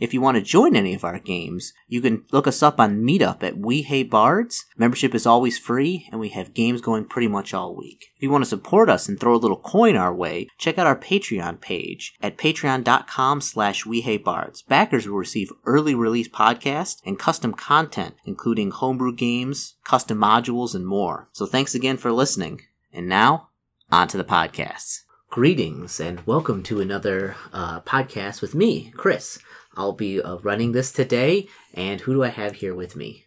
If you want to join any of our games, you can look us up on Meetup at We Hate Bards. Membership is always free, and we have games going pretty much all week. If you want to support us and throw a little coin our way, check out our Patreon page at patreon.com slash We Hate Bards. Backers will receive early release podcasts and custom content, including homebrew games, custom modules, and more. So thanks again for listening. And now, on to the podcasts. Greetings and welcome to another uh, podcast with me, Chris. I'll be uh, running this today, and who do I have here with me?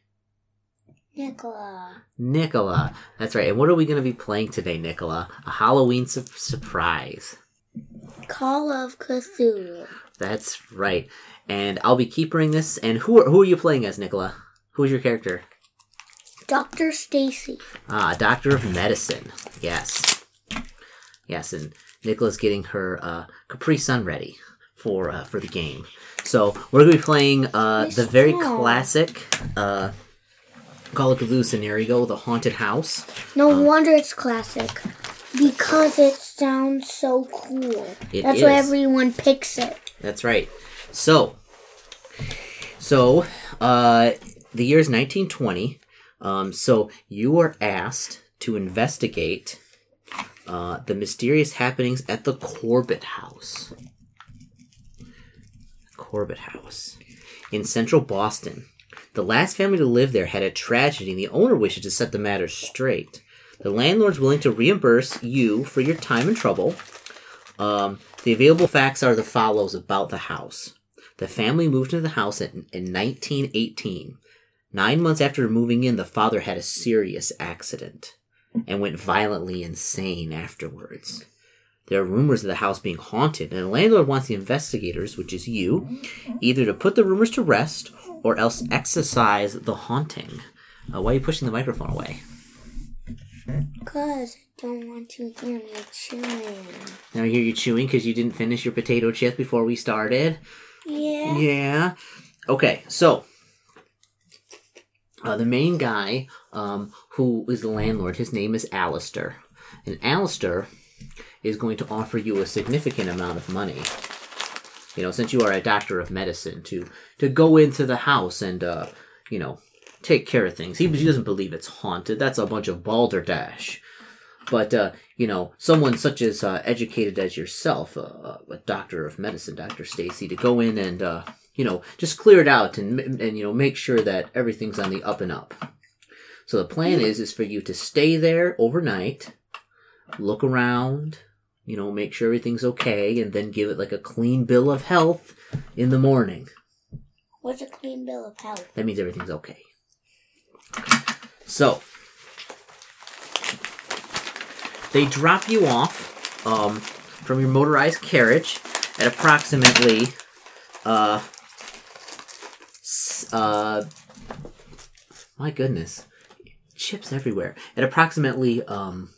Nicola. Nicola. That's right. And what are we going to be playing today, Nicola? A Halloween su- surprise. Call of Cthulhu. That's right. And I'll be keepering this. And who are, who are you playing as, Nicola? Who's your character? Dr. Stacy. Ah, Doctor of Medicine. Yes. Yes, and Nicola's getting her uh, Capri Sun ready for uh, for the game. So we're going to be playing uh, the very classic uh, Call of Cthulhu scenario, the haunted house. No wonder it's classic. Because it sounds so cool. It That's why everyone picks it. That's right. So, so uh, the year is 1920. Um, so you are asked to investigate uh, the mysterious happenings at the Corbitt House. Corbitt House in central Boston. The last family to live there had a tragedy, and the owner wishes to set the matter straight. The landlord's willing to reimburse you for your time and trouble. Um, the available facts are the follows about the house. The family moved into the house in, in 1918. Nine months after moving in, the father had a serious accident and went violently insane afterwards. There are rumors of the house being haunted, and the landlord wants the investigators, which is you, either to put the rumors to rest or else exorcise the haunting. Uh, why are you pushing the microphone away? Because I don't want to hear me chewing. Now I hear you chewing because you didn't finish your potato chip before we started. Yeah. Yeah. Okay, so uh, the main guy um, who is the landlord, his name is Alistair. And Alistair is going to offer you a significant amount of money. You know, since you are a doctor of medicine, to to go into the house and uh, you know take care of things. He, he doesn't believe it's haunted. That's a bunch of balderdash. But uh, you know, someone such as uh, educated as yourself, uh, a doctor of medicine, Doctor Stacy, to go in and uh, you know just clear it out and and you know make sure that everything's on the up and up. So the plan is is for you to stay there overnight, look around, you know, make sure everything's okay, and then give it like a clean bill of health in the morning. What's a clean bill of health? That means everything's okay. So they drop you off um, from your motorized carriage at approximately uh, uh, my goodness, chips everywhere. At approximately um,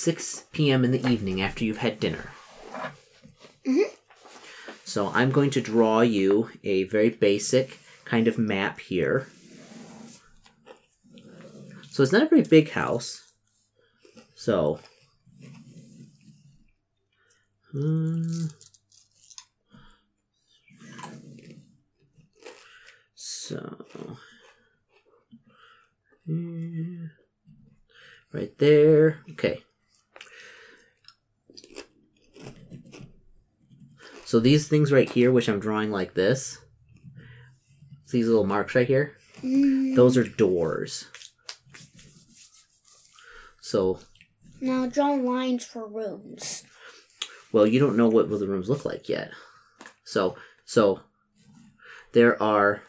6 p.m. in the evening after you've had dinner. So I'm going to draw you a very basic kind of map here. So it's not a very big house. So. Hmm. So. hmm, Right there. Okay. So these things right here, which I'm drawing like this, these little marks right here, Mm, those are doors. So, now draw lines for rooms. well, you don't know what the rooms look like yet. So, so there are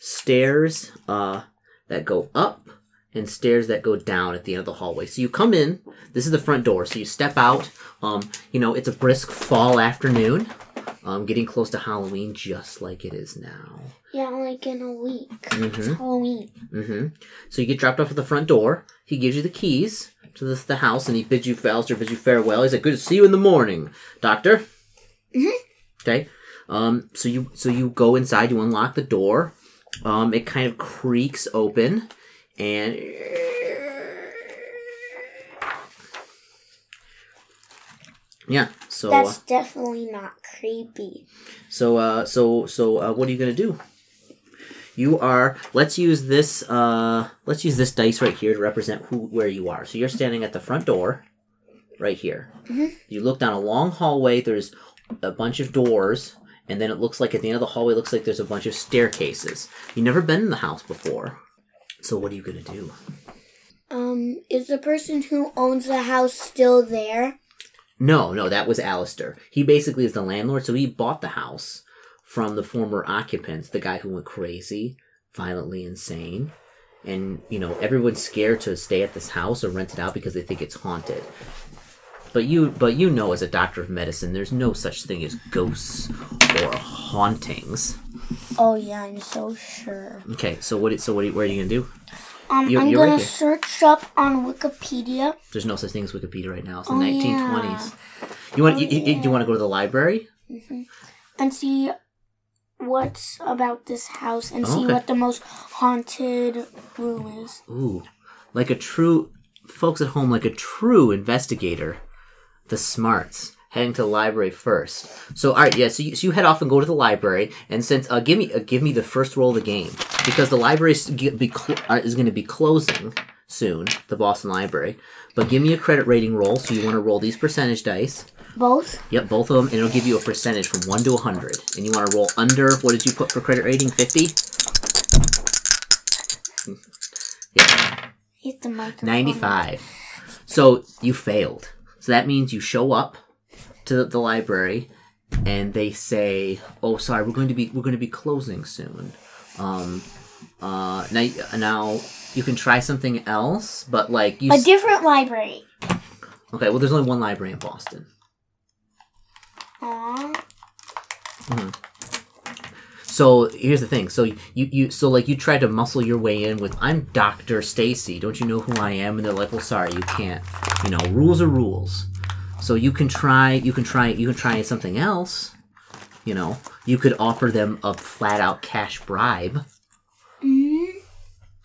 stairs uh, that go up and stairs that go down at the end of the hallway. So you come in. This is the front door. So you step out. Um, you know, it's a brisk fall afternoon. Um, getting close to Halloween, just like it is now. Yeah, like in a week. Mhm. It's Halloween. Mm-hmm. So you get dropped off at the front door. He gives you the keys to the, the house, and he bids you Alistair bids you farewell. He's like, "Good to see you in the morning, Doctor." Okay. Um, so you so you go inside. You unlock the door. Um, it kind of creaks open, and yeah. So uh, That's definitely not creepy. so uh, so so uh, what are you gonna do? You are. Let's use this. Uh, let's use this dice right here to represent who where you are. So you're standing at the front door, right here. You look down a long hallway. There's a bunch of doors, and then it looks like at the end of the hallway, it looks like there's a bunch of staircases. You've never been in the house before. So what are you gonna do? Um, is the person who owns the house still there? No, no, that was Alistair. He basically is the landlord, so he bought the house from the former occupants, the guy who went crazy, violently insane. And, you know, everyone's scared to stay at this house or rent it out because they think it's haunted. But you but you know as a doctor of medicine, there's no such thing as ghosts or hauntings. Oh yeah, I'm so sure. Okay, so what so what are you, what are you gonna do? Um, You- I'm you're gonna search up on Wikipedia. There's no such thing as Wikipedia right now. It's the Oh, 1920s. You want you, you, you want to go to the library? and see what's about this house and see Okay. what the most haunted room is. Ooh, like a true, folks at home, like a true investigator, the smarts heading to the library first. So, all right, yeah. So you, so you head off and go to the library, and since uh, give me uh, give me the first roll of the game because the library is, be cl- uh, is going to be closing soon, the Boston Library. But give me a credit rating roll. So you want to roll these percentage dice. Both? Yep, both of them, and it'll give you a percentage from one to hundred. And you want to roll under. What did you put for credit rating? Fifty. Yeah. Hit the microphone. 95. So you failed. So that means you show up to the library and they say, "Oh, sorry, we're going to be we're going to be closing soon." Um uh now now you can try something else, but like you A s- different library. Okay, well there's only one library in Boston. Aww. So here's the thing. So you you so like you tried to muscle your way in with I'm Doctor Stacy. Don't you know who I am? And they're like, well, sorry, you can't. You know, rules are rules. So you can try. You can try. You can try something else. You know, you could offer them a flat out cash bribe. Mm,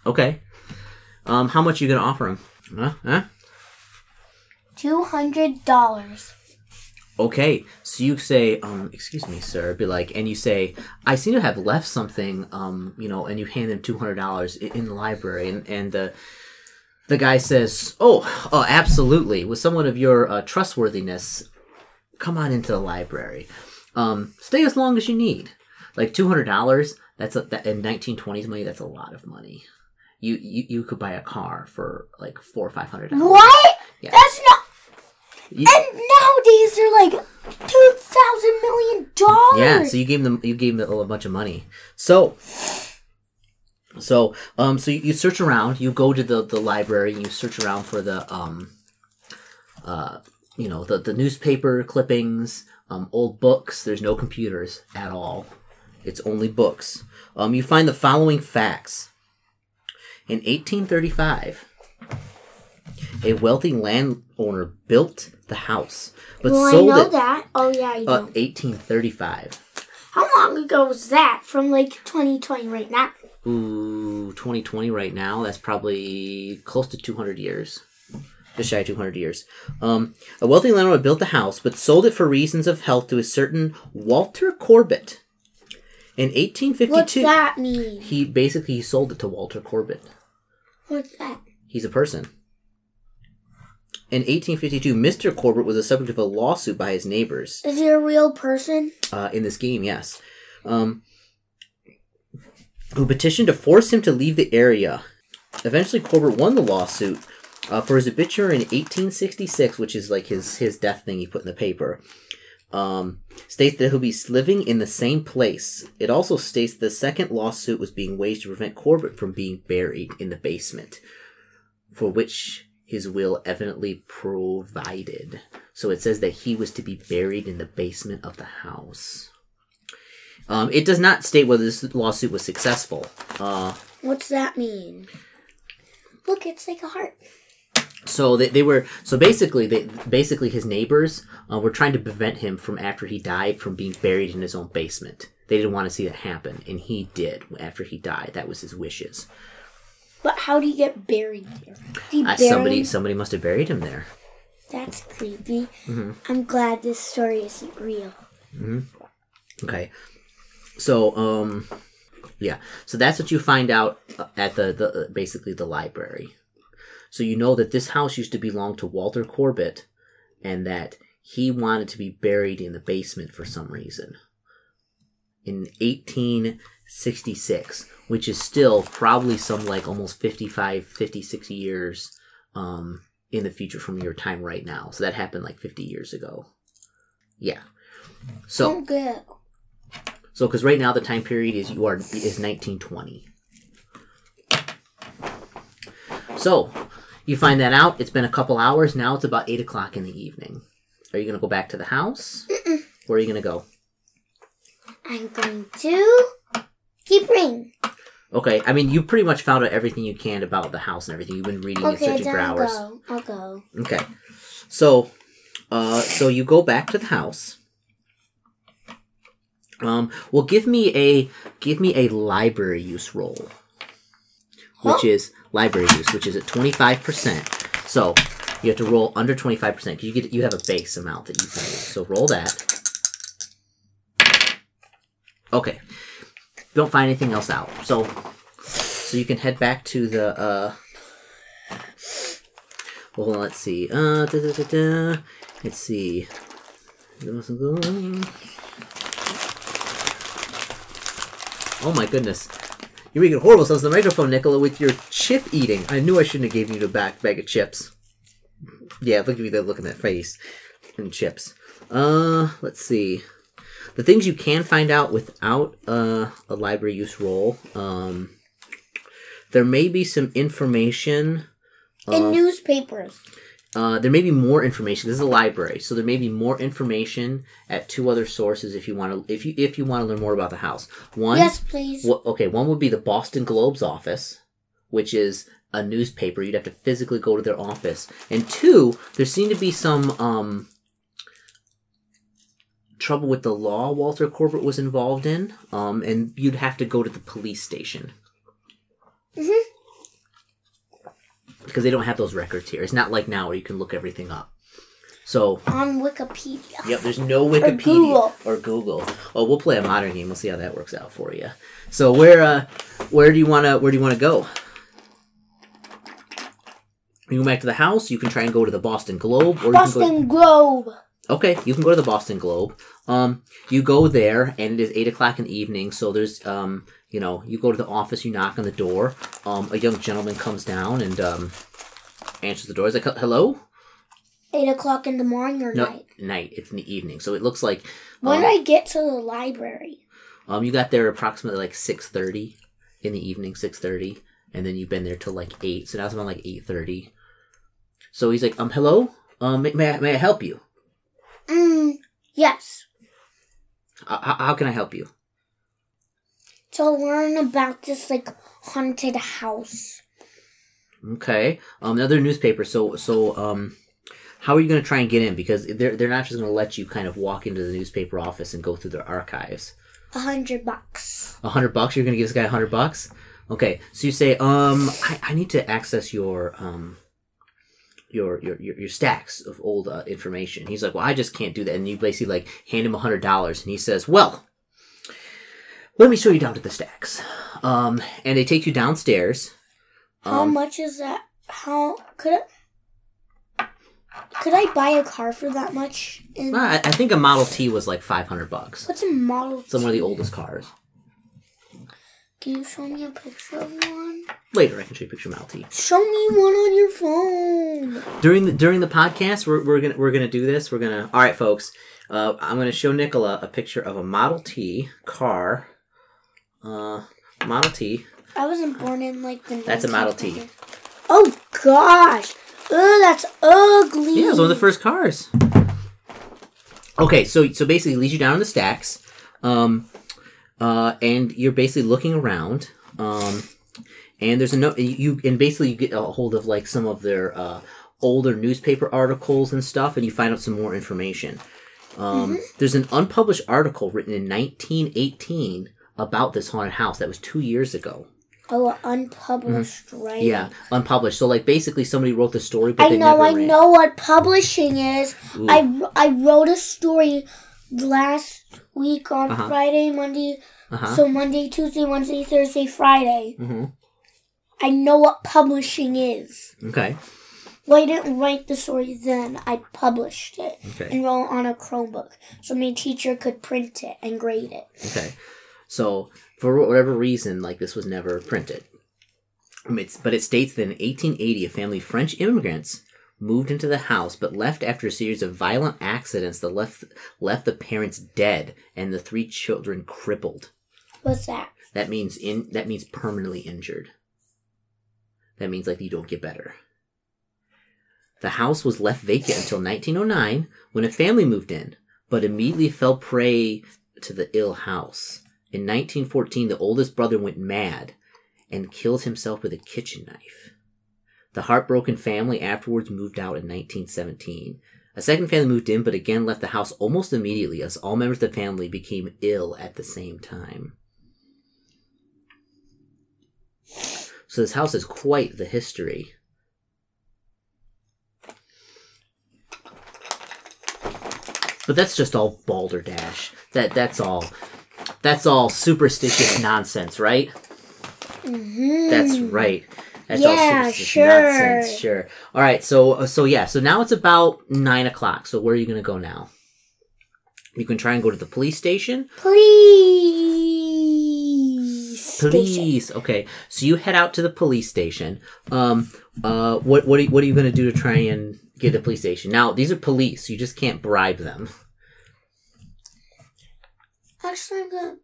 Okay. Um, how much are you gonna offer them? Huh? Huh? $200. Okay, so you say, um, excuse me, sir, be like, and you say, I seem to have left something, um, you know, and you hand them two hundred dollars in the library, and and the the guy says, oh, oh, absolutely, with someone of your uh, trustworthiness, come on into the library, um, stay as long as you need, like two hundred dollars. That's a, that in nineteen twenties money. That's a lot of money. You, you you could buy a car for like four or five hundred dollars. What? Yeah. That's not. You- And nowadays they're like two thousand million dollars. Yeah, so you gave them you gave them a bunch of money. So so um so you, you search around, you go to the the library and you search around for the um uh you know the the newspaper clippings, um old books, there's no computers at all. It's only books. Um you find the following facts. In 1835, a wealthy landowner built the house, but well, I know it that. Oh yeah, I uh, know. 1835. How long ago was that? From like 2020 right now. Ooh, 2020 right now. That's probably close to 200 years. Just shy of 200 years. Um, a wealthy landlord built the house, but sold it for reasons of health to a certain Walter Corbitt. In 1852, What's that mean? he basically he sold it to Walter Corbitt. What's that? He's a person. In 1852, Mr. Corbitt was the subject of a lawsuit by his neighbors. Is he a real person? uh, in this game, yes, um, who petitioned to force him to leave the area. Eventually, Corbitt won the lawsuit uh, for his obituary in 1866, which is like his his death thing he put in the paper. Um, states that he'll be living in the same place. It also states the second lawsuit was being waged to prevent Corbitt from being buried in the basement, for which his will evidently provided. So it says that he was to be buried in the basement of the house. Um, it does not state whether this lawsuit was successful. Uh, What's that mean? Look, it's like a heart. so they, they were so basically they basically his neighbors uh, were trying to prevent him from after he died from being buried in his own basement. They didn't want to see that happen, and he did after he died. That was his wishes. But how do you get buried there? Uh, somebody somebody must have buried him there. That's creepy. Mm-hmm. I'm glad this story isn't real. Okay. So, um, yeah. So that's what you find out uh, at the, the uh, basically the library. So you know that this house used to belong to Walter Corbitt, and that he wanted to be buried in the basement for some reason. In 1866, which is still probably some like almost 55, 56 years um, in the future from your time right now. So that happened like 50 years ago. Yeah. So. So, because right now the time period is you are is 1920. So, you find that out. It's been a couple hours. Now it's about eight o'clock in the evening. Are you gonna go back to the house? Where are you gonna go? I'm going to keep reading. Okay, I mean you pretty much found out everything you can about the house and everything. You've been reading and Okay, searching then for I'll hours. go. I'll go. Okay, so, uh, so you go back to the house. Um, well, give me a give me a library use roll, which is library use, which is at twenty five percent. So you have to roll under twenty five percent because you get you have a base amount that you can use. So roll that. Okay, don't find anything else out. So so you can head back to the uh well, let's see. Uh, da, da, da, da. Let's see. Oh my goodness. You're making horrible sounds the microphone, Nicola, with your chip eating. I knew I shouldn't have given you the back bag of chips. Yeah, look at me there, look at that face. And chips. Uh, let's see. The things you can find out without uh, a library use roll. um, there may be some information In newspapers. Uh, there may be more information. This is a library, so there may be more information at two other sources if you want to if you if you want to learn more about the house. One, Yes, please. wha- okay, one would be the Boston Globe's office, which is a newspaper. You'd have to physically go to their office. And two, there seemed to be some um, trouble with the law Walter Corbitt was involved in, um, and you'd have to go to the police station. Mhm. Because they don't have those records here. It's not like now where you can look everything up. So On Wikipedia. Yep, there's no Wikipedia or Google. or Google. Oh, we'll play a modern game. We'll see how that works out for you. So where uh where do you wanna where do you wanna go? You go back to the house. You can try and go to the Boston Globe, or you can go. Boston Globe. Okay, you can go to the Boston Globe. Um, you go there, and it is eight o'clock in the evening. So there's, um, you know, you go to the office, you knock on the door. Um, a young gentleman comes down and um, answers the door. He's like, "Hello." Eight o'clock in the morning or No, night. night. It's in the evening, so it looks like. When um, I get to the library? Um, you got there approximately like six thirty in the evening, six thirty, and then you've been there till like eight. So now it's about like eight thirty. So he's like, um, hello, um, may, may, I, may I help you? Mm, yes. Uh, how, how can I help you? To learn about this like haunted house. Okay. Um, another newspaper. So, so, um, how are you going to try and get in? Because they're they're not just going to let you kind of walk into the newspaper office and go through their archives. A hundred bucks. A hundred bucks. You're going to give this guy a hundred bucks. Okay. So you say, um, I, I need to access your um. Your, your your your stacks of old uh, information. He's like, well, I just can't do that. And you basically like hand him a hundred dollars, and he says, well, let me show you down to the stacks. Um, and they take you downstairs. How Um, much is that? How could I? Could I buy a car for that much? And I, I think a Model T was like five hundred bucks. what's a Model It's one of the oldest cars. Can you show me a picture of one? Later, I can show you a picture of a Model T. Show me one on your phone. During the during the podcast, we're, we're gonna we're gonna do this. We're gonna all right, folks. Uh, I'm gonna show Nicola a picture of a Model T car. Uh, Model T. I wasn't born in like the. That's a Model T. 1920s. Oh gosh! Ugh, that's ugly. Yeah, it was one of the first cars. Okay, so so basically, it leads you down in the stacks, um, uh, and you're basically looking around, um, and there's a no you and basically you get a hold of like some of their uh, older newspaper articles and stuff, and you find out some more information. Um, There's an unpublished article written in 1918 about this haunted house that was two years ago. Oh, unpublished writing. Yeah, unpublished. So like basically somebody wrote the story, but I they know, never I ran. know what publishing is. Ooh. I, I wrote a story last week on Uh-huh. Friday, Monday. Uh-huh. So Monday, Tuesday, Wednesday, Thursday, Friday. hmm I know what publishing is. Okay. Well, I didn't write the story then. I published it Okay. and wrote it on a Chromebook, so my teacher could print it and grade it. Okay. So for whatever reason, like this was never printed. Um, It's, but it states that in 1880, a family of French immigrants moved into the house, but left after a series of violent accidents that left left the parents dead and the three children crippled. What's that? That means in that means permanently injured. That means like you don't get better. The house was left vacant until 1909 when a family moved in, but immediately fell prey to the ill house. In 1914, the oldest brother went mad and killed himself with a kitchen knife. The heartbroken family afterwards moved out in 1917. A second family moved in, but again left the house almost immediately as all members of the family became ill at the same time. So this house has quite the history. But that's just all balderdash. That that's all. That's all superstitious nonsense, right? Mm-hmm. That's right. That's Yeah, all superstitious sure. nonsense. Sure. All right. So so yeah. So now it's about nine o'clock. So where are you gonna go now? You can try and go to the police station. Police. Station. Police. Okay. So you head out to the police station. Um. Uh. What What are What are you gonna do to try and get to the police station? Now these are police. You just can't bribe them. Actually, I'm gonna.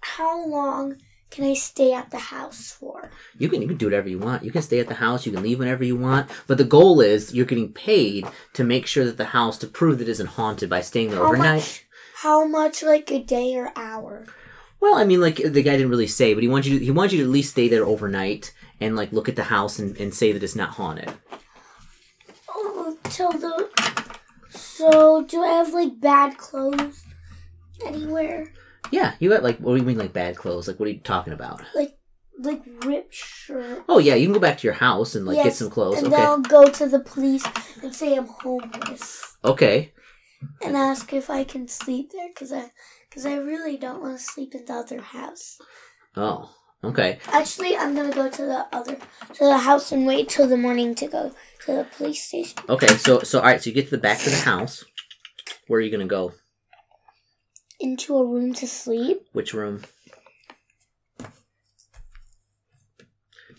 How long can I stay at the house for? You can you can do whatever you want. You can stay at the house. You can leave whenever you want. But the goal is you're getting paid to make sure that the house to prove that it isn't haunted by staying there How overnight. much? How much, like a day or hour? Well, I mean, like the guy didn't really say, but he wants you to, he wants you to at least stay there overnight and like look at the house and, and say that it's not haunted. Oh, till the. So, do I have like bad clothes anywhere? Yeah, you got like what do you mean like bad clothes? Like what are you talking about? Like, like ripped shirt. Oh yeah, you can go back to your house and like get some clothes. And Okay, then I'll go to the police and say I'm homeless okay, and ask if I can sleep there because I, because I really don't want to sleep in the other house. oh okay. Actually, I'm gonna go to the other to the house and wait till the morning to go to the police station. Okay, so so all right, so you get to the back of the house. Where are you gonna go? Into a room to sleep. Which room?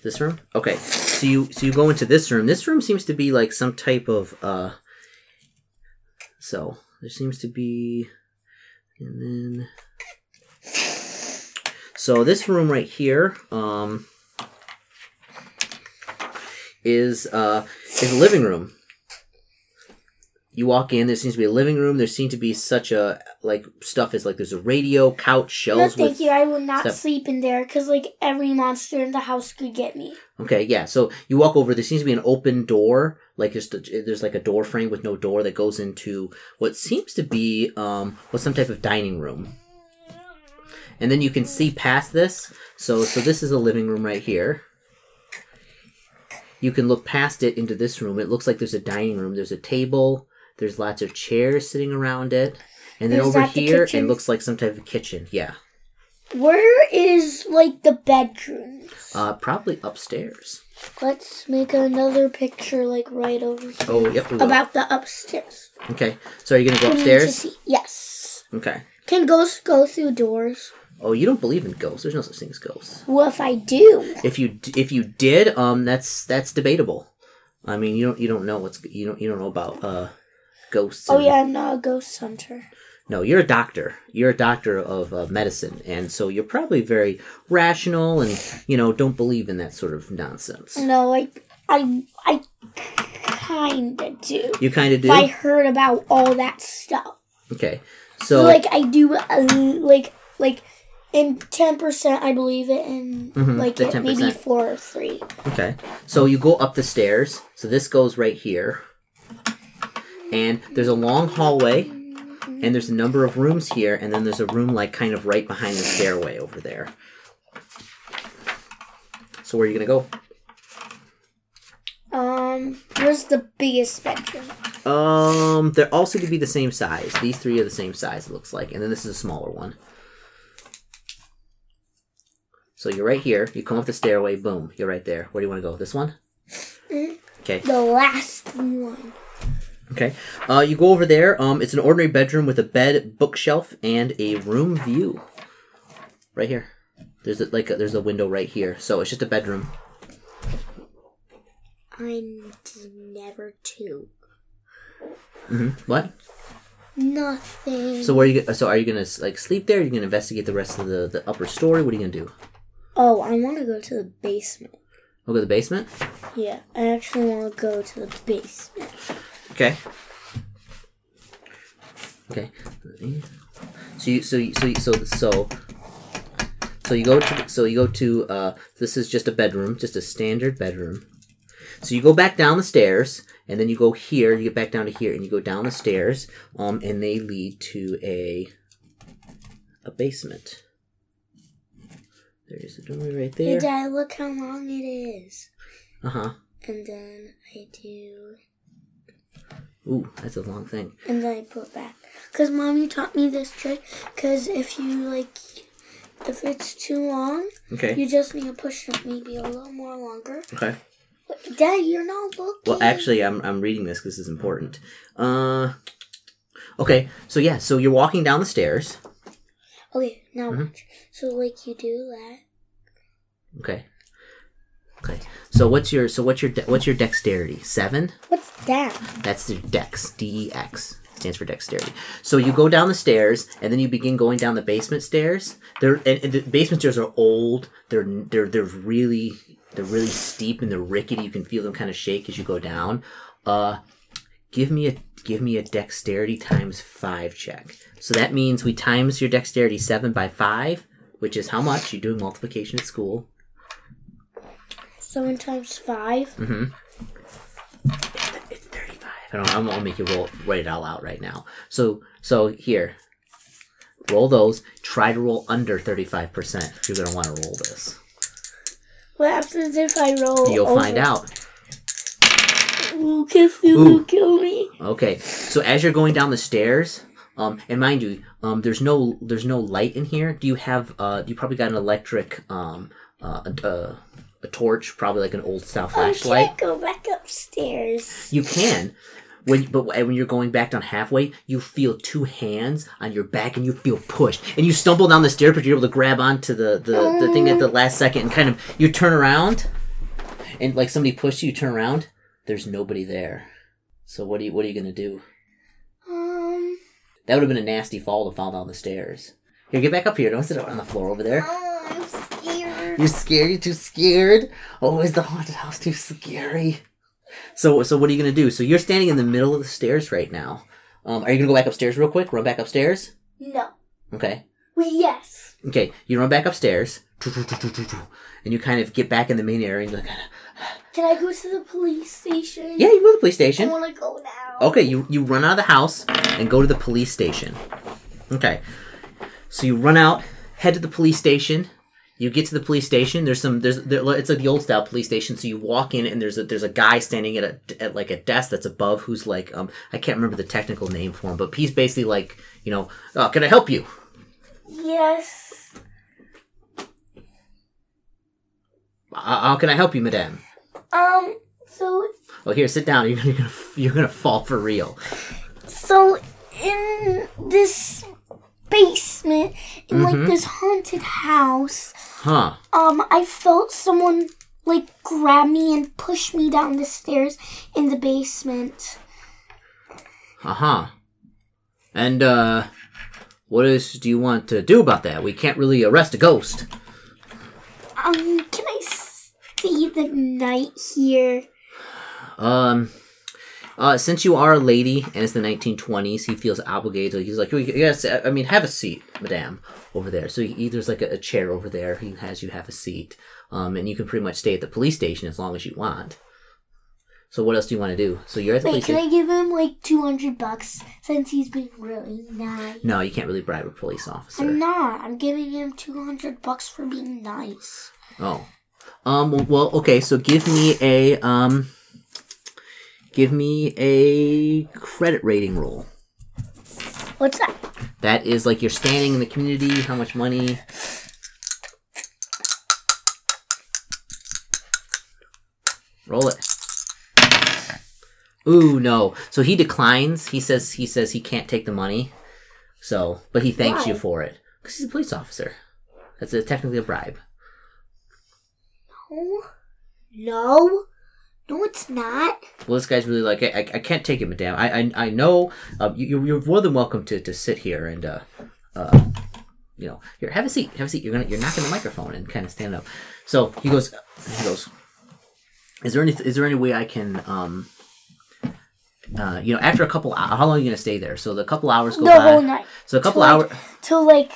This room? Okay. So you so you go into this room. This room seems to be like some type of uh so there seems to be and then so this room right here um is uh is a living room. You walk in, there seems to be a living room. There seems to be such a like stuff is like there's a radio, couch, shelves No, thank you. I will not stuff. sleep in there because like every monster in the house could get me. Okay, yeah. So you walk over. There seems to be an open door, like just a, there's like a door frame with no door that goes into what seems to be um what some type of dining room. And then you can see past this. So so this is a living room right here. You can look past it into this room. It looks like there's a dining room. There's a table. There's lots of chairs sitting around it. And then Is over that the here, it looks like some type of kitchen. Yeah. Where is like the bedroom? Uh, probably upstairs. Let's make another picture like right over here Oh, yep. about the upstairs. Okay. So are you gonna go I need to upstairs? Yes. Okay. Can ghosts go through doors? Oh, you don't believe in ghosts? There's no such thing as ghosts. Well, if I do, If you if you did, um, that's that's debatable. I mean, you don't you don't know what's you don't you don't know about uh ghosts. oh and- yeah, I'm not a ghost hunter. No, you're a doctor. You're a doctor of uh, medicine, and so you're probably very rational and you know don't believe in that sort of nonsense. No, I, I, I kinda do. You kind of do. I heard about all that stuff. Okay, So, so like I do, uh, like like in ten percent, I believe it, and Mhm, like the it, maybe 10%. four or three. Okay. So you go up the stairs. So this goes right here. And there's a long hallway. And there's a number of rooms here. And then there's a room like kind of right behind the stairway over there. So where are you going to go? Um, where's the biggest bedroom? Um, they're all seem to be the same size. These three are the same size, it looks like. And then this is a smaller one. So you're right here. You come up the stairway. Boom. You're right there. Where do you want to go? This one? Okay. The last one. Okay. Uh, you go over there. Um, it's an ordinary bedroom with a bed, bookshelf, and a room view. Right here. There's a, like a, there's a window right here, so it's just a bedroom. I'm never two. hmm What? Nothing. So where you? So are you gonna like sleep there? Are you gonna investigate the rest of the the upper story? What are you gonna do? oh, I want to go to the basement. Go to the basement. Yeah, I actually want to go to the basement. Okay. Okay. So you so you, so you, so so so you go to so you go to uh this is just a bedroom, just a standard bedroom. So you go back down the stairs and then you go here, you get back down to here and you go down the stairs um and they lead to a a basement. There's a door right Hey, there. Dad, look how long it is. Uh-huh. And then I do, Ooh, that's a long thing. and then I put back. Cause mommy taught me this trick. Cause if you like, if it's too long, Okay. you just need to push it maybe a little more longer. Okay. Dad, you're not looking. Well, actually, I'm I'm reading this because this is important. Uh, okay, so yeah, so you're walking down the stairs. Okay, now Mhm. watch. So like you do that. Okay. Okay. So what's your so what's your de- what's your dexterity? Seven. What's that? That's your dex. D E X stands for dexterity. So you go down the stairs and then you begin going down the basement stairs. They're and, and the basement stairs are old. They're they're they're really they're really steep and they're rickety. You can feel them kind of shake as you go down. Uh, give me a give me a dexterity times five check. So that means we times your dexterity seven by five, which is how much? You're doing multiplication at school. Seven times five. Mm-hmm. It's 35. I don't. I'm gonna make you roll write it all out right now. So so here. Roll those. Try to roll under 35%. You're gonna want to roll this. What happens if I roll? You'll over? find out. Ooh, you, Ooh. kill me. Okay. So as you're going down the stairs, um, and mind you, um, there's no there's no light in here. Do you have uh, you probably got an electric um, uh, a, a, torch, probably like an old style flashlight. I can't go back upstairs. You can. When, but when you're going back down halfway, you feel two hands on your back and you feel pushed. And you stumble down the stairs, but you're able to grab onto the, the, the thing at the last second and kind of, you turn around and like somebody pushed you, you turn around, there's nobody there. So what are you, what are you gonna do? Um. That would have been a nasty fall to fall down the stairs. Here, get back up here. Don't sit on the floor over there. Scared. You're scared? You're too scared? Oh, is the haunted house too scary? So, so what are you gonna do? So you're standing in the middle of the stairs right now. Um, are you gonna go back upstairs real quick? Run back upstairs? No. Okay. Well, yes. Okay. You run back upstairs, and you kind of get back in the main area, and you're of, Can I go to the police station? yeah, you go to the police station. I want to go now. Okay, you you run out of the house and go to the police station. Okay. So you run out, head to the police station. You get to the police station. There's some there's there, it's like the old style police station. So you walk in and there's a there's a guy standing at a at like a desk that's above who's like um I can't remember the technical name for him, but he's basically like you know oh, can I help you? Yes. Uh, how can I help you, madame? Um. So, Oh here, sit down. You're gonna you're gonna, you're gonna fall for real. so in this basement, in Mhm. like this haunted house, Huh? um, I felt someone like grab me and push me down the stairs in the basement. Uh huh. And uh, what is do you want to do about that? We can't really arrest a ghost. Um, can I stay the night here? Um, Uh, since you are a lady and it's the 1920s, he feels obligated. He's like, yes, I mean, have a seat, madame, over there. So he, there's like a, a chair over there. He has you have a seat, um, and you can pretty much stay at the police station as long as you want. So what else do you want to do? So you're at the Wait, police can station. I give him like two hundred bucks since he's been really nice? No, you can't really bribe a police officer. I'm not. I'm giving him two hundred bucks for being nice. Oh. Um. Well. Okay. So give me a um. Give me a credit rating roll. What's that? That is like your standing in the community, how much money. Roll it. Ooh, no. So he declines. He says he says he can't take the money. So, but he thanks you for it because he's a police officer. That's a, technically a bribe. No, no, no, it's not. Well, this guy's really like, I, I, I can't take it, madame. I, I, I know. Uh, you, you're more than welcome to, to sit here and, uh, uh, you know, here, have a seat. Have a seat. You're gonna, you're knocking the microphone and kind of stand up. So he goes, he goes. Is there any, is there any way I can, um, uh, you know, after a couple, hou- how long are you gonna stay there? So the couple hours go by. The by. whole night So a couple Till hours, like- till like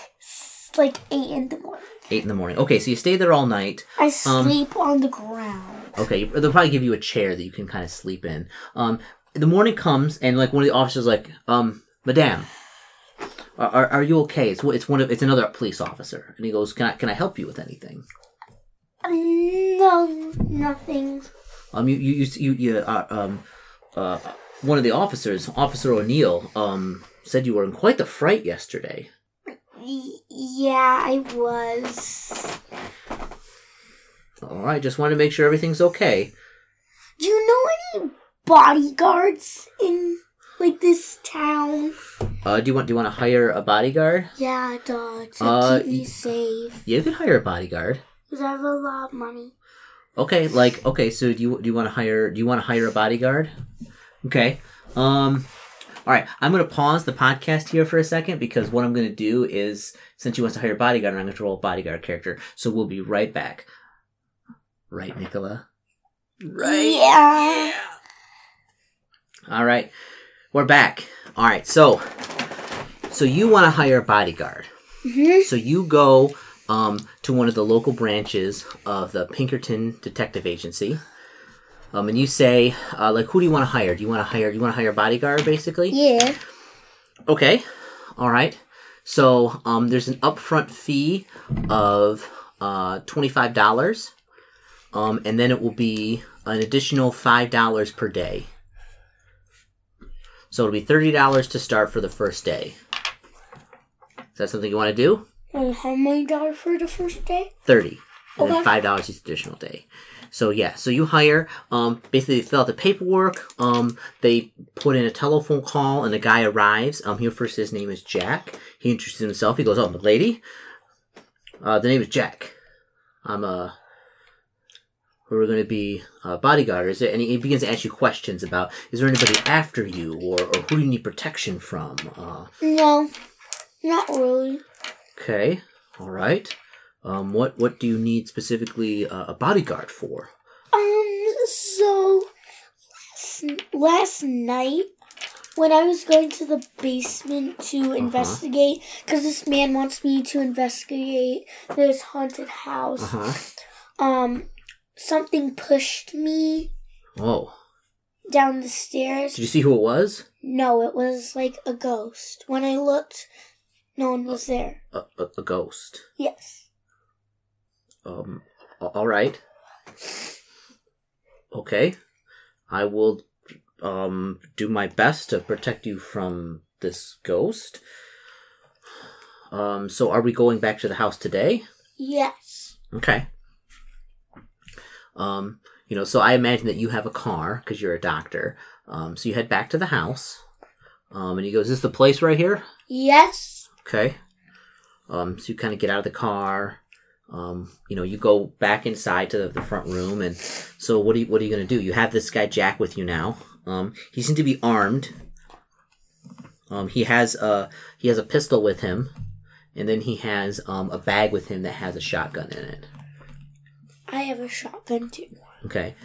like eight in the morning. eight in the morning. Okay, so you stay there all night. I Um, sleep on the ground. Okay, they'll probably give you a chair that you can kind of sleep in. Um, the morning comes, and like one of the officers, is like, um, Madame, are, are, you okay? It's it's one of it's another police officer, and he goes, Can I can I help you with anything? No, nothing. Um, you you you, you, you uh, um, uh, one of the officers, Officer O'Neill, um, said you were in quite the fright yesterday. Yeah, I was. All right, just want to make sure everything's okay. Do you know any bodyguards in like this town? Uh, do you want do you want to hire a bodyguard? Yeah, duh, to Uh, keep me safe. Yeah, you could hire a bodyguard. Cause I have a lot of money. Okay, like okay, so do you do you want to hire do you want to hire a bodyguard? Okay. Um all right, I'm going to pause the podcast here for a second because what I'm going to do is since you want to hire a bodyguard, I'm going to roll a bodyguard character. So we'll be right back. Right, Nicola? Right? Yeah. All right. We're back. All right. So so you want to hire a bodyguard. hmm So you go um, to one of the local branches of the Pinkerton Detective Agency, um, and you say, uh, like, who do you want to hire? Do you want to hire? Do you want to hire a bodyguard, basically? Yeah. Okay. All right. So um, there's an upfront fee of uh, twenty five dollars, um, and then it will be an additional five dollars per day. So it'll be thirty dollars to start for the first day. Is that something you want to do? And how many dollars for the first day? 30 and then Okay. five dollars each additional day so yeah so you hire um basically they fill out the paperwork um they put in a telephone call and the guy arrives um he first his name is jack he introduces himself he goes oh the lady uh the name is jack i'm uh we're going to be a bodyguard is there and he begins to ask you questions about is there anybody after you or, or who do you need protection from uh No, not really. Okay, all right. Um, what what do you need specifically uh, a bodyguard for? Um, so last, last night when I was going to the basement to investigate, because this man wants me to investigate this haunted house, Uh huh. um, something pushed me Oh, down the stairs. did you see who it was? No, it was like a ghost. When I looked, no one was there. A, a, a ghost. Yes. Um, all right. Okay, I will um do my best to protect you from this ghost. Um, so are we going back to the house today? Yes. Okay. Um, you know, so I imagine that you have a car because you're a doctor. Um, so you head back to the house. Um, and he goes, "Is this the place right here?" Yes. Okay. Um, so you kind of get out of the car. Um, you know, you go back inside to the, the front room, and so what are you what are you gonna do? You have this guy Jack with you now. Um, he seems to be armed. Um, he has a he has a pistol with him, and then he has um, a bag with him that has a shotgun in it. I have a shotgun too. Okay.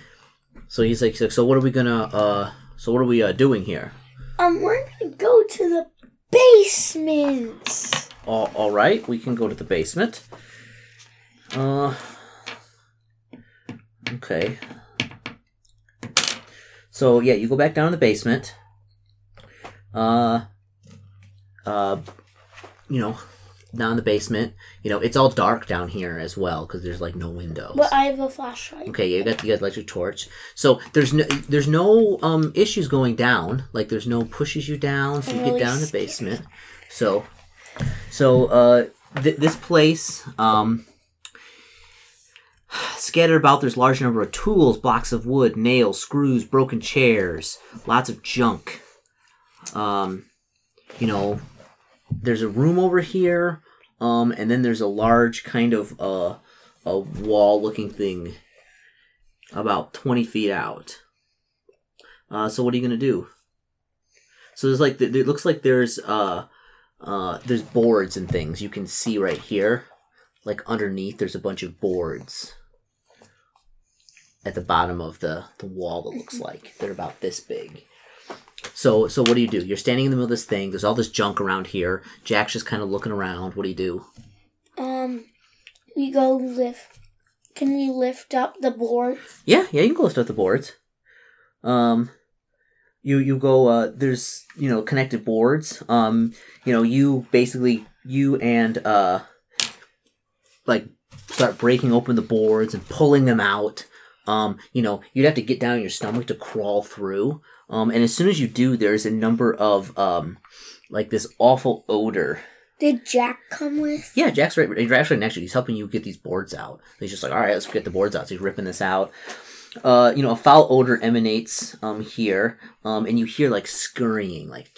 So he's like, so, what are we gonna, uh, So what are we uh, doing here? Um, we're gonna go to the basement. All, all right, we can go to the basement. Uh, okay. So yeah, you go back down in the basement. Uh, uh, you know, down in the basement. You know, it's all dark down here as well because there's like no windows. But I have a flashlight. Okay, yeah, you got you got electric torch. So there's no there's no um issues going down. Like there's no pushes you down, so you I'm get really down in the scared. basement. So so uh th- this place um scattered about there's large number of tools, blocks of wood, nails, screws, broken chairs, lots of junk. Um you know, there's a room over here, um, and then there's a large kind of uh, a wall looking thing about 20 feet out. Uh, so what are you gonna do? So there's like it looks like there's uh uh there's boards and things you can see right here, like underneath there's a bunch of boards at the bottom of the the wall. It looks like they're about this big. So so what do you do? You're standing in the middle of this thing. There's all this junk around here. Jack's just kind of looking around. What do you do? Um, we go lift. Can we lift up the board? Yeah, yeah, you can go lift up the boards. Um, you you go. Uh, there's you know connected boards. Um, you know you basically you and uh, like start breaking open the boards and pulling them out. Um, you know you'd have to get down on your stomach to crawl through. Um, and as soon as you do, there's a number of um, like this awful odor Did Jack come with? Yeah, Jack's right. He's actually next to you. He's helping you get these boards out. He's just like, all right, let's get the boards out. So he's ripping this out. Uh, you know, a foul odor emanates um here, um, and you hear like scurrying, like.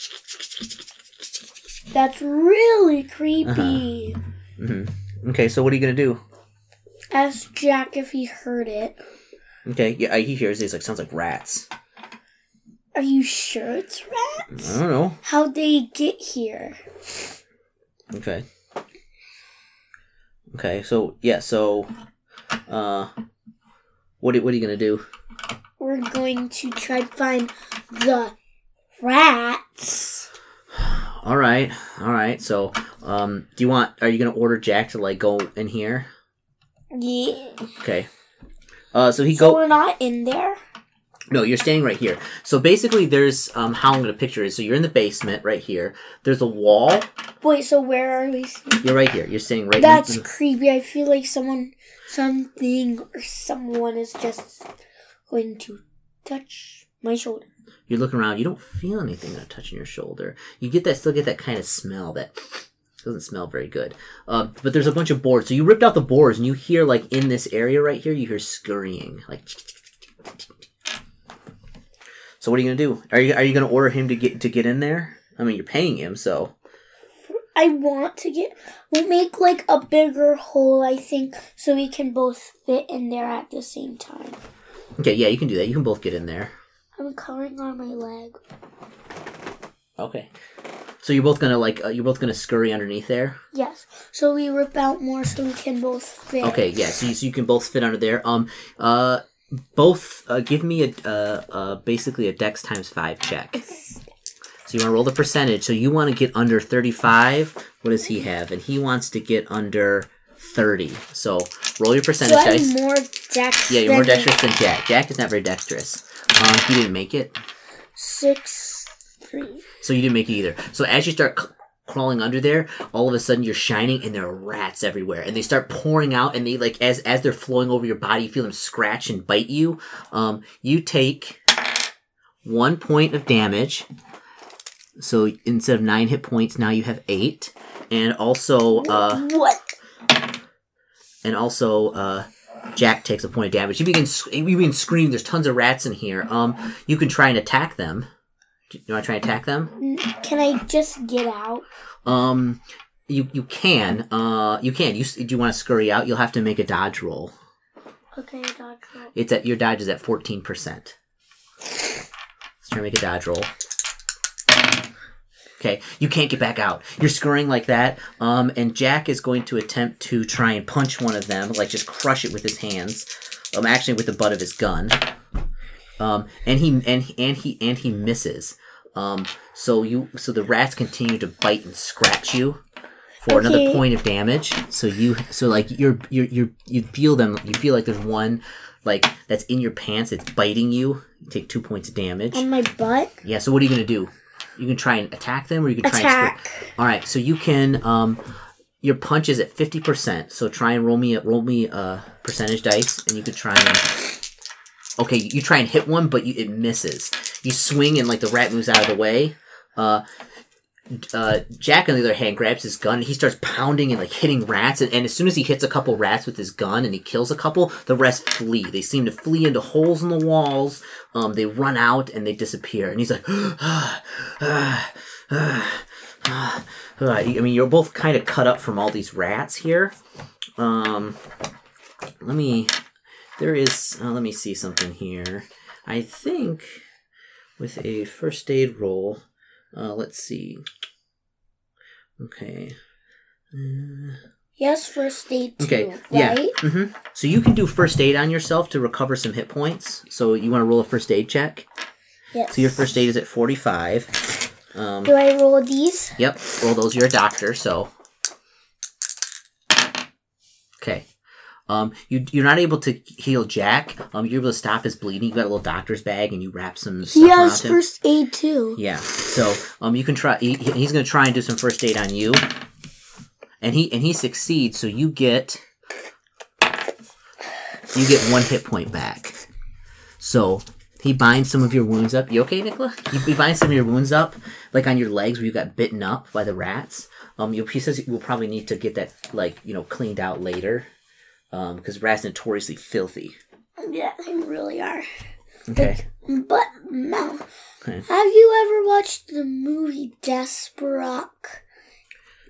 That's really creepy. hmm Okay, so what are you gonna do? Ask Jack if he heard it. Okay, yeah, he hears these like sounds like rats. Are you sure it's rats? I don't know. How'd they get here? Okay. Okay, so yeah, so, uh, what are, what are you gonna do? We're going to try to find the rats. All right, all right. So, um, do you want? Are you gonna order Jack to like go in here? Yeah. Okay. Uh, so he So go. we're not in there? No, you're staying right here. So basically, there's um how I'm gonna picture it. So you're in the basement right here. There's a wall. Wait, so where are we? You're right here. You're sitting right. That's in- creepy. I feel like someone, something, or someone is just going to touch my shoulder. You're looking around. You don't feel anything touching your shoulder. You get that. Still get that kind of smell that doesn't smell very good. Uh, but there's a bunch of boards. So you ripped out the boards, and you hear like in this area right here, you hear scurrying like. So what are you gonna do? Are you are you gonna order him to get to get in there? I mean, you're paying him, so I want to get. We'll make like a bigger hole, I think, so we can both fit in there at the same time. okay, yeah, you can do that. You can both get in there. I'm coloring on my leg. Okay. So you're both gonna like uh, you're both gonna scurry underneath there. Yes. So we rip out more so we can both fit. Okay, yeah. So you, so you can both fit under there. Um, uh, both uh, give me a uh, uh basically a Dex times five check. So you want to roll the percentage. So you want to get under thirty five. What does he have? And he wants to get under thirty. So roll your percentage So dice. more dex. Yeah, you're more dexterous than Jack. Jack is not very dexterous. Um, he didn't make it. Six, three. So you didn't make it either. So as you start c- crawling under there, all of a sudden you're shining and there are rats everywhere, and they start pouring out, and they like as as they're flowing over your body, you feel them scratch and bite you. Um, you take one point of damage. So instead of nine hit points, now you have eight, and also uh, what? and also uh, Jack takes a point of damage. You begin you begin screaming. There's tons of rats in here. Um, you can try and attack them. Do you want to try and attack them? Can I just get out? Um, you you can. Uh, you can. You do you want to scurry out? You'll have to make a dodge roll. Okay, dodge roll. It's at your dodge is at fourteen percent. Let's try to make a dodge roll. Okay, you can't get back out. You're scurrying like that. Um, and Jack is going to attempt to try and punch one of them, like just crush it with his hands. Um, actually with the butt of his gun. Um, and he and he- and he and he misses. Um, so you so the rats continue to bite and scratch you for another point of damage. So you so like you're you're you're you feel them. You feel like there's one like that's in your pants. It's biting you. You take two points of damage. On my butt. Yeah. So what are you gonna do? You can try and attack them, or you can try and. Attack. All right. So you can. Um, your punch is at fifty percent. So try and roll me a roll me a percentage dice, and you could try and. Okay, you try and hit one, but you, it misses. You swing, and like the rat moves out of the way. Uh, uh, Jack, on the other hand, grabs his gun and he starts pounding and like hitting rats. And, and as soon as he hits a couple rats with his gun and he kills a couple, the rest flee. They seem to flee into holes in the walls. Um, they run out and they disappear. And he's like, ah, ah, ah, ah. I mean, you're both kind of cut up from all these rats here. Um, let me. There is. Uh, let me see something here. I think with a first aid roll. Uh, let's see. Okay. Uh, Yes, first aid too. okay. Right? Yeah. hmm So you can do first aid on yourself to recover some hit points. So you want to roll a first aid check. Yes. So your first aid is at forty-five. Um, Do I roll these? Yep. Roll those. You're a doctor, so. Okay. Um, you you're not able to heal Jack. Um, you're able to stop his bleeding. You got a little doctor's bag, and you wrap some stuff He has him. first aid too. Yeah. So um, you can try. He, he's going to try and do some first aid on you, and he and he succeeds. So you get you get one hit point back. So he binds some of your wounds up. You okay, Nicola? He, he binds some of your wounds up, like on your legs where you got bitten up by the rats. Um, you, he says we'll probably need to get that like you know cleaned out later, um, because rats notoriously filthy. Yeah, they really are. Okay. But Mel, Okay. have you ever watched the movie Desperock?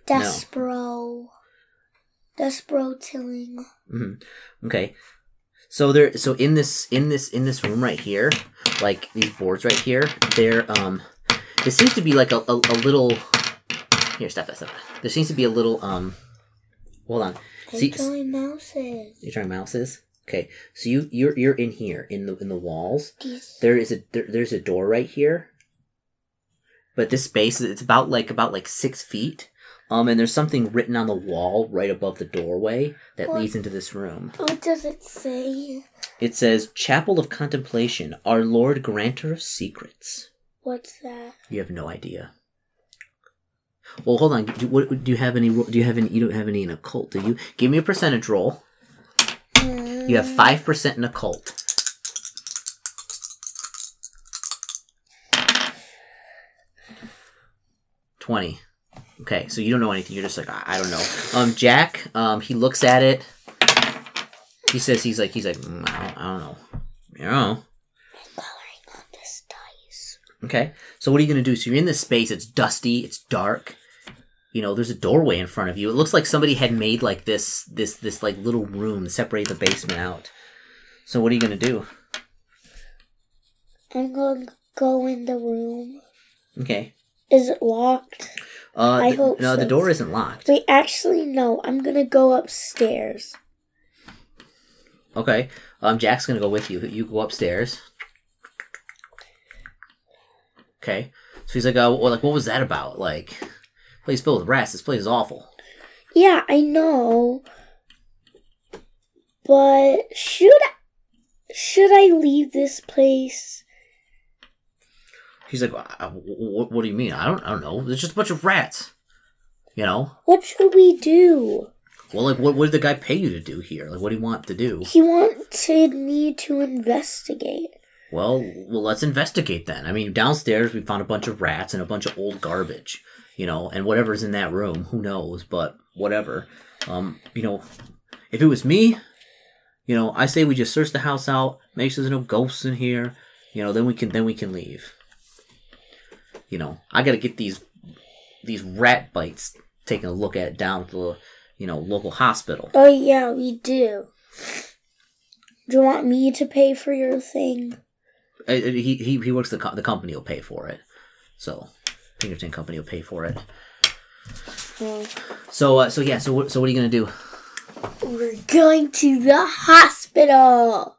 Despereaux. Despereaux Tilling. Okay. So there so in this in this in this room right here, like these boards right here, there um there seems to be like a, a, a little here, stop that, stop that. There seems to be a little um hold on. See, Take my mouses. you're trying mouses? Okay. So you you're you're in here in the in the walls. There is a there, there's a door right here. But this space it's about like about like six feet. Um and there's something written on the wall right above the doorway that What? leads into this room. What does it say? It says, Chapel of Contemplation, our Lord Granter of Secrets. What's that? You have no idea. Well, hold on. Do, what, do you have any? Do you have any? You don't have any in occult, do you? Give me a percentage roll. You have five percent in occult. Twenty. Okay, so you don't know anything. You're just like I, I don't know. Um, Jack. Um, he looks at it. He says he's like he's like "Mm, I, don't, I don't know. You know. Coloring on this dice. Okay. So what are you gonna do? So you're in this space. It's dusty. It's dark. You know, there's a doorway in front of you. It looks like somebody had made like this, this, this like little room separate the basement out. So what are you gonna do? I'm going to go in the room. Okay. Is it locked? Uh, I th- hope no, the door isn't locked. Wait, actually, no. I'm going to go upstairs. Okay. Um, Jack's gonna go with you. You go upstairs. Okay. So he's like, uh, well, like, what was that about? Like, place filled with rats. This place is awful. Yeah, I know. But should I, should I leave this place? He's like, uh, what, what do you mean? I don't, I don't know. There's just a bunch of rats. You know. What should we do? Well, like, what, what did the guy pay you to do here? Like, what do you want to do? He wanted me to investigate. Well, well, let's investigate then. I mean, downstairs we found a bunch of rats and a bunch of old garbage, you know, and whatever's in that room, who knows? But whatever. Um, you know, if it was me, you know, I say we just search the house out, make sure there's no ghosts in here, you know, then we can then we can leave. You know, I got to get these these rat bites taken a look at down at the you know local hospital. Oh, yeah, we do. Do you want me to pay for your thing? Uh, uh, he he he works the co- the company will pay for it. So Pinkerton company will pay for it. Well, So uh, so yeah. So what so what are you gonna do? we're going to the hospital.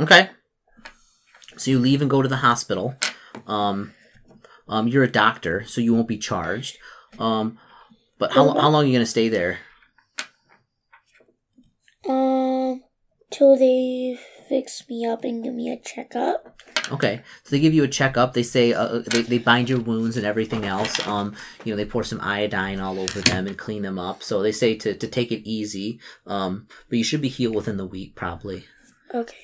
Okay. So you leave and go to the hospital. Um, um, you're a doctor, so you won't be charged. Um, but how, how long are you going to stay there? Um, till they fix me up and give me a checkup. Okay, so they give you a checkup. They say uh, they, they bind your wounds and everything else. Um, you know, they pour some iodine all over them and clean them up. So they say to, to take it easy. Um, but you should be healed within the week, probably. Okay.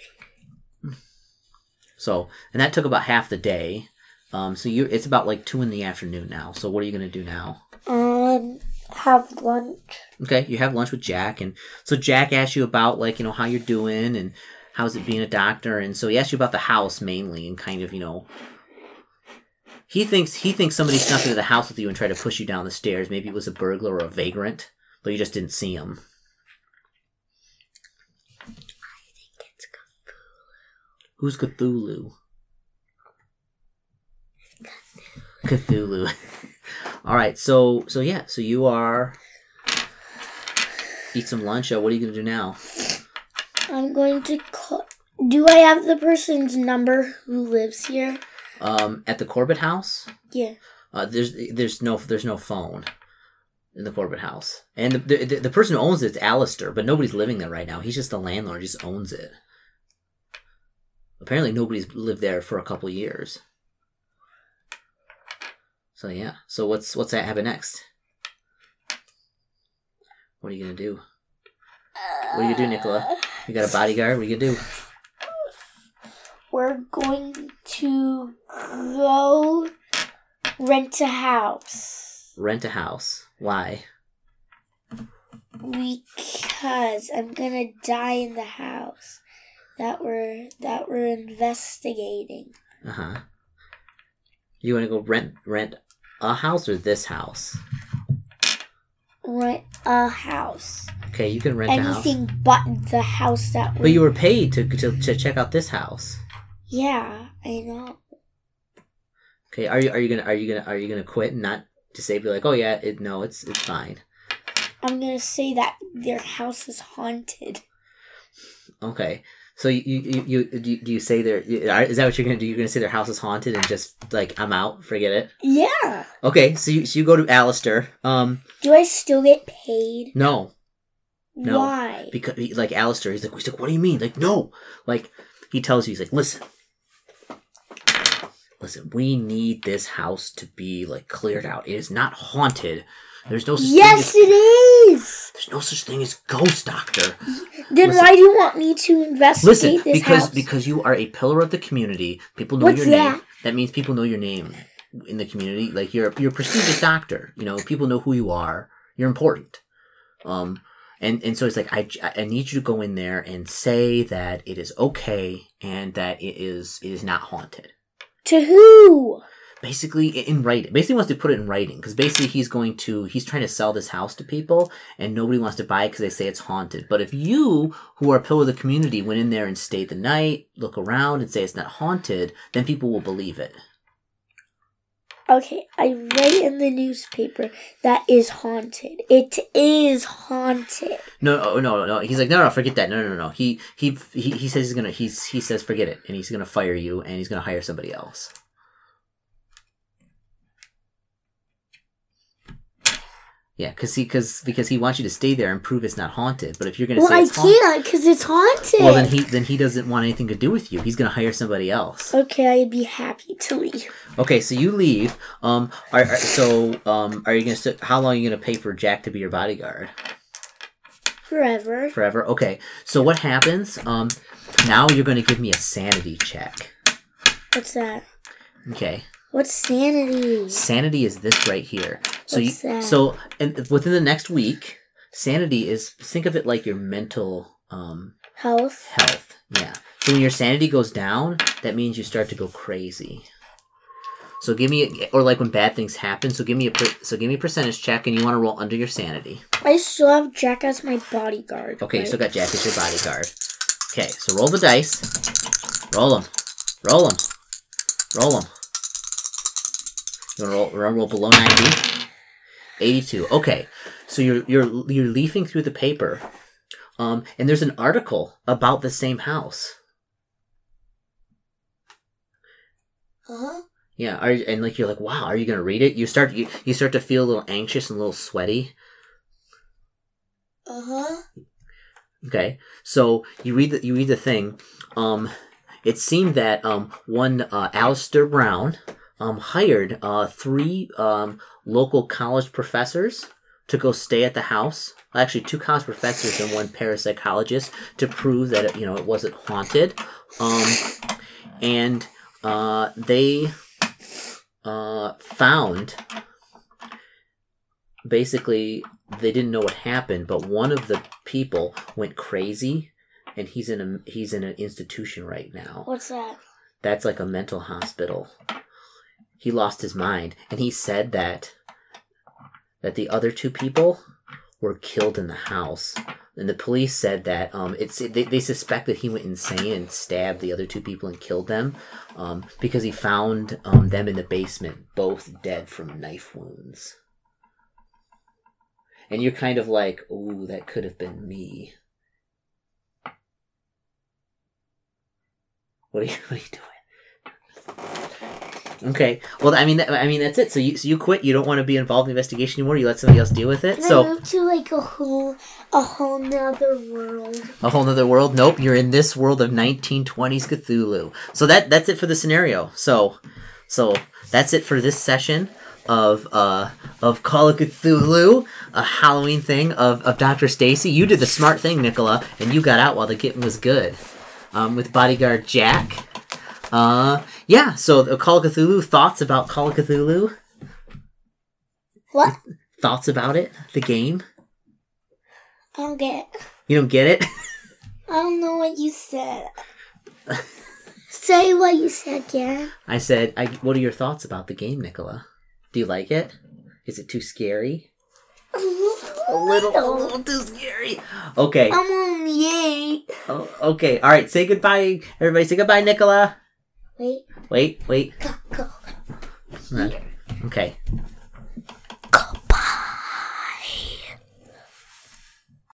So, and that took about half the day. Um, so you it's about like two in the afternoon now. So what are you gonna do now? Um, have lunch. Okay, you have lunch with Jack, and so Jack asks you about like you know how you're doing and how's it being a doctor, and so he asks you about the house mainly, and kind of you know he thinks he thinks somebody snuck into the house with you and tried to push you down the stairs. Maybe it was a burglar or a vagrant, but you just didn't see him. I think it's Cthulhu. Who's Cthulhu? Cthulhu. All right, so so yeah, so you are eat some lunch. Uh, what are you gonna do now? I'm going to call. Do I have the person's number who lives here? Um, at the Corbitt house. Yeah. Uh, there's there's no there's no phone in the Corbitt house, and the, the the person who owns it's Alistair, but nobody's living there right now. He's just the landlord, he just owns it. Apparently, nobody's lived there for a couple years. So yeah. So what's what's that happen next? What are you gonna do? What are you do, Nicola? You got a bodyguard? What are you gonna do? We're going to go rent a house Rent a house. Why? because I'm gonna die in the house that we're that we're investigating. Uh huh. You want to go rent rent a house or this house? Rent a house. Okay, you can rent. Anything but the house that. But you were paid to, to to check out this house. Yeah, I know. Okay, are you are you gonna are you gonna are you gonna quit and not to say be like, oh yeah, it no, it's it's fine. I'm gonna say that their house is haunted. Okay, so you you you do you, do you say there is that what you're gonna do? You're gonna say their house is haunted and just like I'm out, forget it. Yeah. Okay, so you so you go to Alistair. Um, Do I still get paid? no, No. Why? because he, like Alistair, he's like, he's like, what do you mean? Like, no, like he tells you, he's like, listen, listen, we need this house to be like cleared out. It is not haunted. There's no such yes, thing as, it is. there's no such thing as ghost doctor. Then Listen. why do you want me to investigate Listen, this because house? because you are a pillar of the community. People know What's your name. that? That means people know your name in the community. Like you're you're a prestigious doctor. You know, people know who you are. You're important. Um, and and so it's like I I need you to go in there and say that it is okay and that it is it is not haunted. to who? Basically, in writing. Basically, wants to put it in writing because basically he's going to he's trying to sell this house to people and nobody wants to buy it because they say it's haunted. But if you, who are a pillar of the community, went in there and stayed the night, look around and say it's not haunted, then people will believe it. Okay, I write in the newspaper that is haunted. It is haunted. No, oh, no, no, no. He's like, no, no, forget that. No, no, no. He he he, he says he's gonna he's he says forget it and he's gonna fire you and he's gonna hire somebody else. Yeah, because he because because he wants you to stay there and prove it's not haunted. But if you're gonna Well, say I it's haunted, can't because it's haunted. well then he then he doesn't want anything to do with you. He's gonna hire somebody else. Okay, I'd be happy to leave. Okay, so you leave. Um, are, are so um, are you gonna st- how long are you gonna pay for Jack to be your bodyguard? Forever. Forever. Okay. So what happens? Um, now you're gonna give me a sanity check. What's that? Okay. What's sanity? Sanity is this right here. So What's you that? so and within the next week, sanity is think of it like your mental um Health. health. Yeah. So when your sanity goes down, that means you start to go crazy. So give me, a, or like when bad things happen. So give me a, per, so give me a percentage check, and you want to roll under your sanity. I still have Jack as my bodyguard. Okay, right? so got Jack as your bodyguard. Okay, so roll the dice. Roll them. Roll them. Roll them. You want to roll, roll, roll below 90? 82. Okay, so you're, you're, you're leafing through the paper, um, and there's an article about the same house. Uh huh. Yeah, are, and like you're like, wow, are you gonna read it? You start you, you start to feel a little anxious and a little sweaty. Uh huh. Okay, so you read the you read the thing. Um, it seemed that um one uh, Alistair Brown um hired uh three um local college professors to go stay at the house. Actually, two college professors and one parapsychologist to prove that it, you know it wasn't haunted. Um, and uh they uh found basically they didn't know what happened, but one of the people went crazy, and he's in a he's in an institution right now. What's that? That's like a mental hospital. He lost his mind, and he said that that the other two people were killed in the house, and the police said that um it's they, they suspect that he went insane and stabbed the other two people and killed them, um because he found um them in the basement, both dead from knife wounds. And you're kind of like, ooh, that could have been me. What are you, what are you doing? Okay. Well, I mean, that, I mean, that's it. So you, so you quit. You don't want to be involved in the investigation anymore. You let somebody else deal with it. Can I So move to like a whole, a whole nother world? a whole nother world. Nope, you're in this world of 1920s Cthulhu. So that that's it for the scenario. So, so that's it for this session of uh of Call of Cthulhu, a Halloween thing of of Dr. Stacy. You did the smart thing, Nicola, and you got out while the getting was good. Um, with bodyguard Jack. Uh, yeah. So the Call of Cthulhu thoughts about Call of Cthulhu. What? Thoughts about it, the game. I don't get. it. You don't get it. I don't know what you said. Say what you said again. I said, I, "What are your thoughts about the game, Nicola? Do you like it? Is it too scary? A A little, a little too scary. Okay, I'm only eight. oh, okay, all right. Say goodbye, everybody. Say goodbye, Nicola. Wait. Wait, wait. Go, go. Okay. Go.